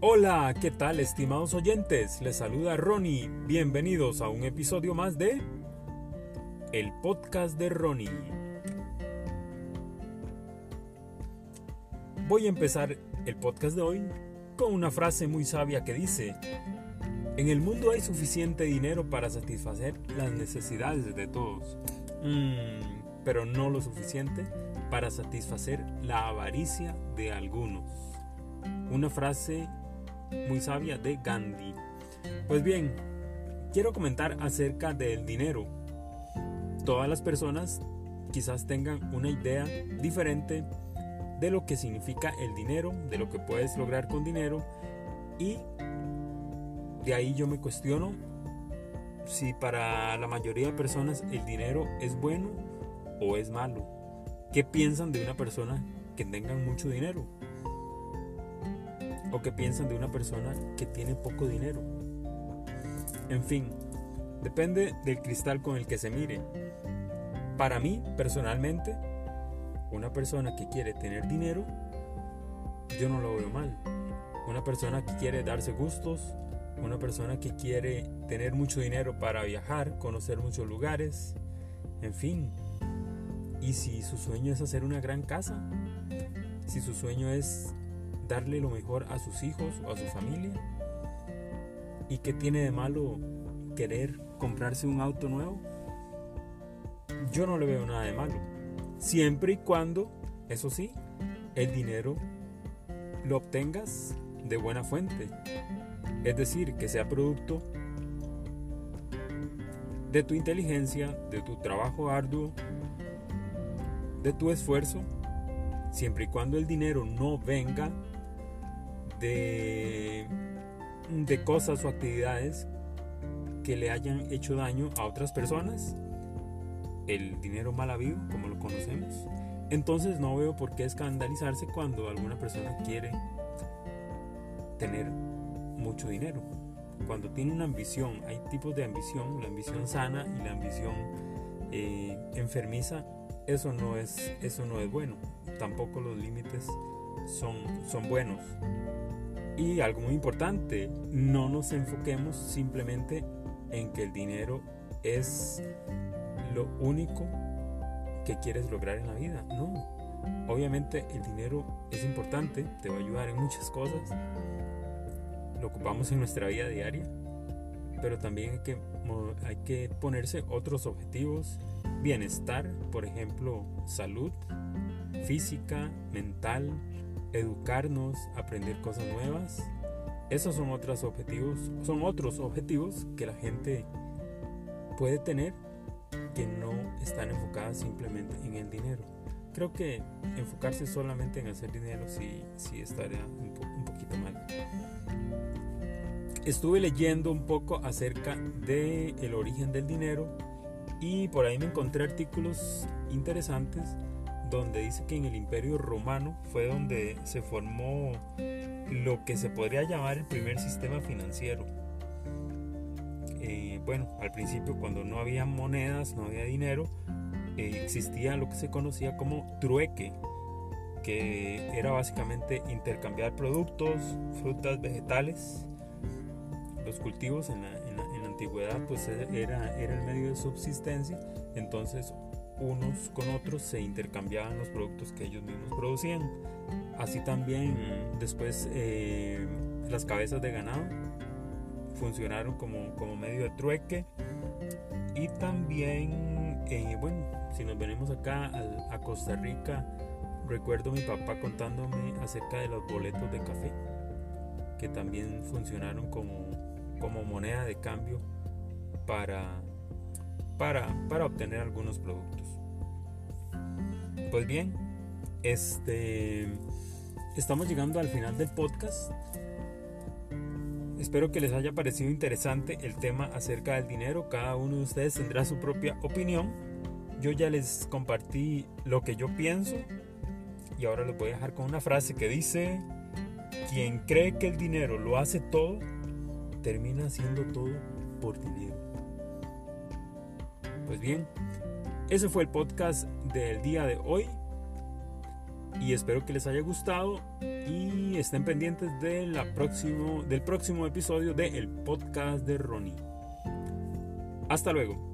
Hola, ¿qué tal estimados oyentes? Les saluda Ronnie. Bienvenidos a un episodio más de El podcast de Ronnie. Voy a empezar el podcast de hoy con una frase muy sabia que dice, en el mundo hay suficiente dinero para satisfacer las necesidades de todos, mm, pero no lo suficiente para satisfacer la avaricia de algunos. Una frase muy sabia de Gandhi. Pues bien, quiero comentar acerca del dinero. Todas las personas quizás tengan una idea diferente de lo que significa el dinero, de lo que puedes lograr con dinero y de ahí yo me cuestiono si para la mayoría de personas el dinero es bueno o es malo. ¿Qué piensan de una persona que tenga mucho dinero? O qué piensan de una persona que tiene poco dinero. En fin, depende del cristal con el que se mire. Para mí, personalmente, una persona que quiere tener dinero, yo no lo veo mal. Una persona que quiere darse gustos, una persona que quiere tener mucho dinero para viajar, conocer muchos lugares, en fin. Y si su sueño es hacer una gran casa, si su sueño es darle lo mejor a sus hijos o a su familia? ¿Y qué tiene de malo querer comprarse un auto nuevo? Yo no le veo nada de malo. Siempre y cuando, eso sí, el dinero lo obtengas de buena fuente. Es decir, que sea producto de tu inteligencia, de tu trabajo arduo, de tu esfuerzo, siempre y cuando el dinero no venga de, cosas o actividades que le hayan hecho daño a otras personas, el dinero mal habido, como lo conocemos, entonces no veo por qué escandalizarse cuando alguna persona quiere tener mucho dinero. Cuando tiene una ambición, hay tipos de ambición, la ambición sana y la ambición eh, enfermiza, eso no, es, eso no es bueno. Tampoco los límites son, son buenos. Y algo muy importante, no nos enfoquemos simplemente en que el dinero es lo único que quieres lograr en la vida. No, obviamente el dinero es importante, te va a ayudar en muchas cosas. Lo ocupamos en nuestra vida diaria, pero también hay que, hay que ponerse otros objetivos. Bienestar, por ejemplo, salud física, mental, educarnos, aprender cosas nuevas. Esos son otros objetivos, son otros objetivos que la gente puede tener que no están enfocadas simplemente en el dinero. Creo que enfocarse solamente en hacer dinero sí, sí estaría un, poquito mal. Estuve leyendo un poco acerca del el origen del dinero y por ahí me encontré artículos interesantes donde dice que en el Imperio Romano fue donde se formó lo que se podría llamar el primer sistema financiero. Eh, bueno, al principio cuando no había monedas, no había dinero, eh, existía lo que se conocía como trueque, que era básicamente intercambiar productos, frutas, vegetales. Los cultivos en la, antigüedad pues era, era el medio de subsistencia, entonces unos con otros se intercambiaban los productos que ellos mismos producían. Así también después eh, las cabezas de ganado funcionaron como, como medio de trueque. Y también, eh, bueno, si nos venimos acá a, Costa Rica, recuerdo mi papá contándome acerca de los boletos de café, que también funcionaron como, como moneda de cambio para, para, obtener algunos productos. Pues bien, este estamos llegando al final del podcast. Espero que les haya parecido interesante el tema acerca del dinero. Cada uno de ustedes tendrá su propia opinión. Yo ya les compartí lo que yo pienso y ahora les voy a dejar con una frase que dice, quien cree que el dinero lo hace todo, termina haciendo todo por dinero. Pues bien, ese fue el podcast del día de hoy. y espero que les haya gustado y estén pendientes de próximo, del próximo episodio del podcast de Ronnie. Hasta luego.